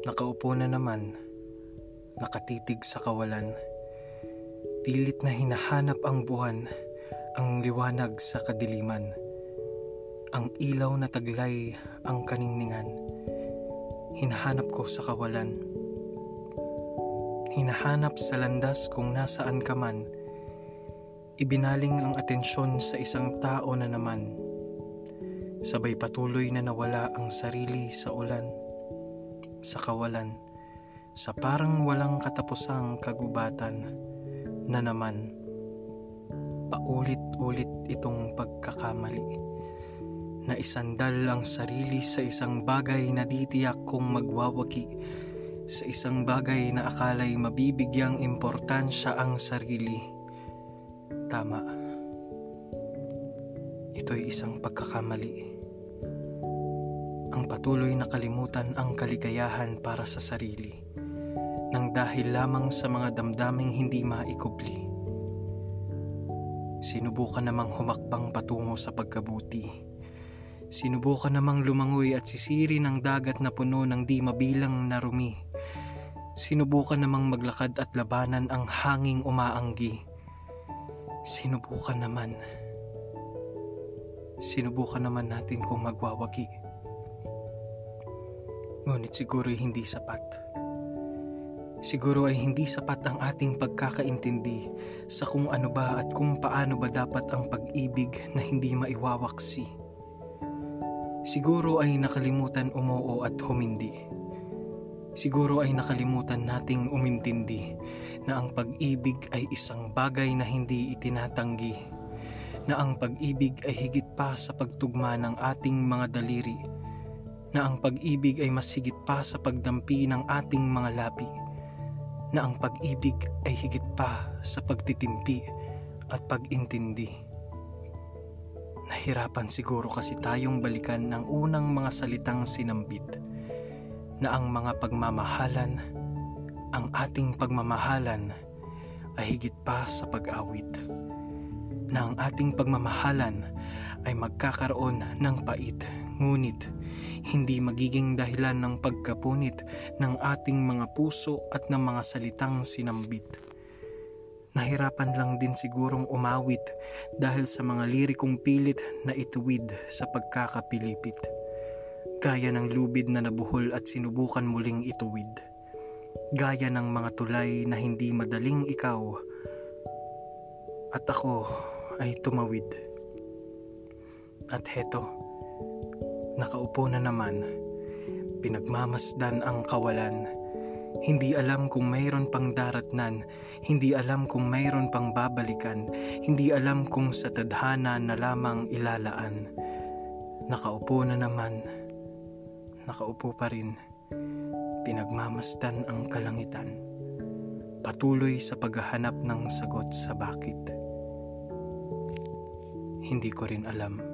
Nakaupo na naman, nakatitig sa kawalan. Pilit na hinahanap ang buwan, ang liwanag sa kadiliman. Ang ilaw na taglay ang kaningningan. Hinahanap ko sa kawalan. Hinahanap sa landas kung nasaan ka man. Ibinaling ang atensyon sa isang tao na naman. Sabay patuloy na nawala ang sarili sa ulan, sa kawalan, sa parang walang katapusang kagubatan na naman. Paulit-ulit itong pagkakamali na isandal ang sarili sa isang bagay na ditiyak kong magwawagi sa isang bagay na akalay mabibigyang importansya ang sarili. Tama. Ito'y isang pagkakamali. Patuloy na kalimutan ang kaligayahan para sa sarili nang dahil lamang sa mga damdaming hindi maikubli. Sinubukan namang humakbang patungo sa pagkabuti. Sinubukan namang lumangoy at sisiri ng dagat na puno ng di mabilang na rumi Sinubukan namang maglakad at labanan ang hanging umaanggi. Sinubukan naman. Sinubukan naman natin kung magwawagi. Ngunit siguro hindi sapat. Siguro ay hindi sapat ang ating pagkakaintindi sa kung ano ba at kung paano ba dapat ang pag-ibig na hindi maiwawaksi. Siguro ay nakalimutan umuo at humindi Siguro ay nakalimutan nating umintindi na ang pag-ibig ay isang bagay na hindi itinatanggi, na ang pag-ibig ay higit pa sa pagtugma ng ating mga daliri, na ang pag-ibig ay mas higit pa sa pagdampi ng ating mga labi, na ang pag-ibig ay higit pa sa pagtitimpi at pag-intindi. Nahirapan siguro kasi tayong balikan ng unang mga salitang sinambit na ang mga pagmamahalan, ang ating pagmamahalan ay higit pa sa pag-awit. Na ang ating pagmamahalan ay magkakaroon ng pait, ngunit hindi magiging dahilan ng pagkapunit ng ating mga puso at ng mga salitang sinambit. Nahirapan lang din sigurong umawit dahil sa mga lirikong pilit na ituwid sa pagkakapilipit Gaya ng lubid na nabuhol at sinubukan muling ituwid. Gaya ng mga tulay na hindi madaling ikaw. At ako ay tumawid. At heto, nakaupo na naman, pinagmamasdan ang kawalan. Hindi alam kung mayroon pang daratnan, hindi alam kung mayroon pang babalikan, hindi alam kung sa tadhana na lamang ilalaan. Nakaupo na naman, nakaupo pa rin, pinagmamasdan ang kalangitan, patuloy sa paghahanap ng sagot sa bakit. Hindi ko rin alam.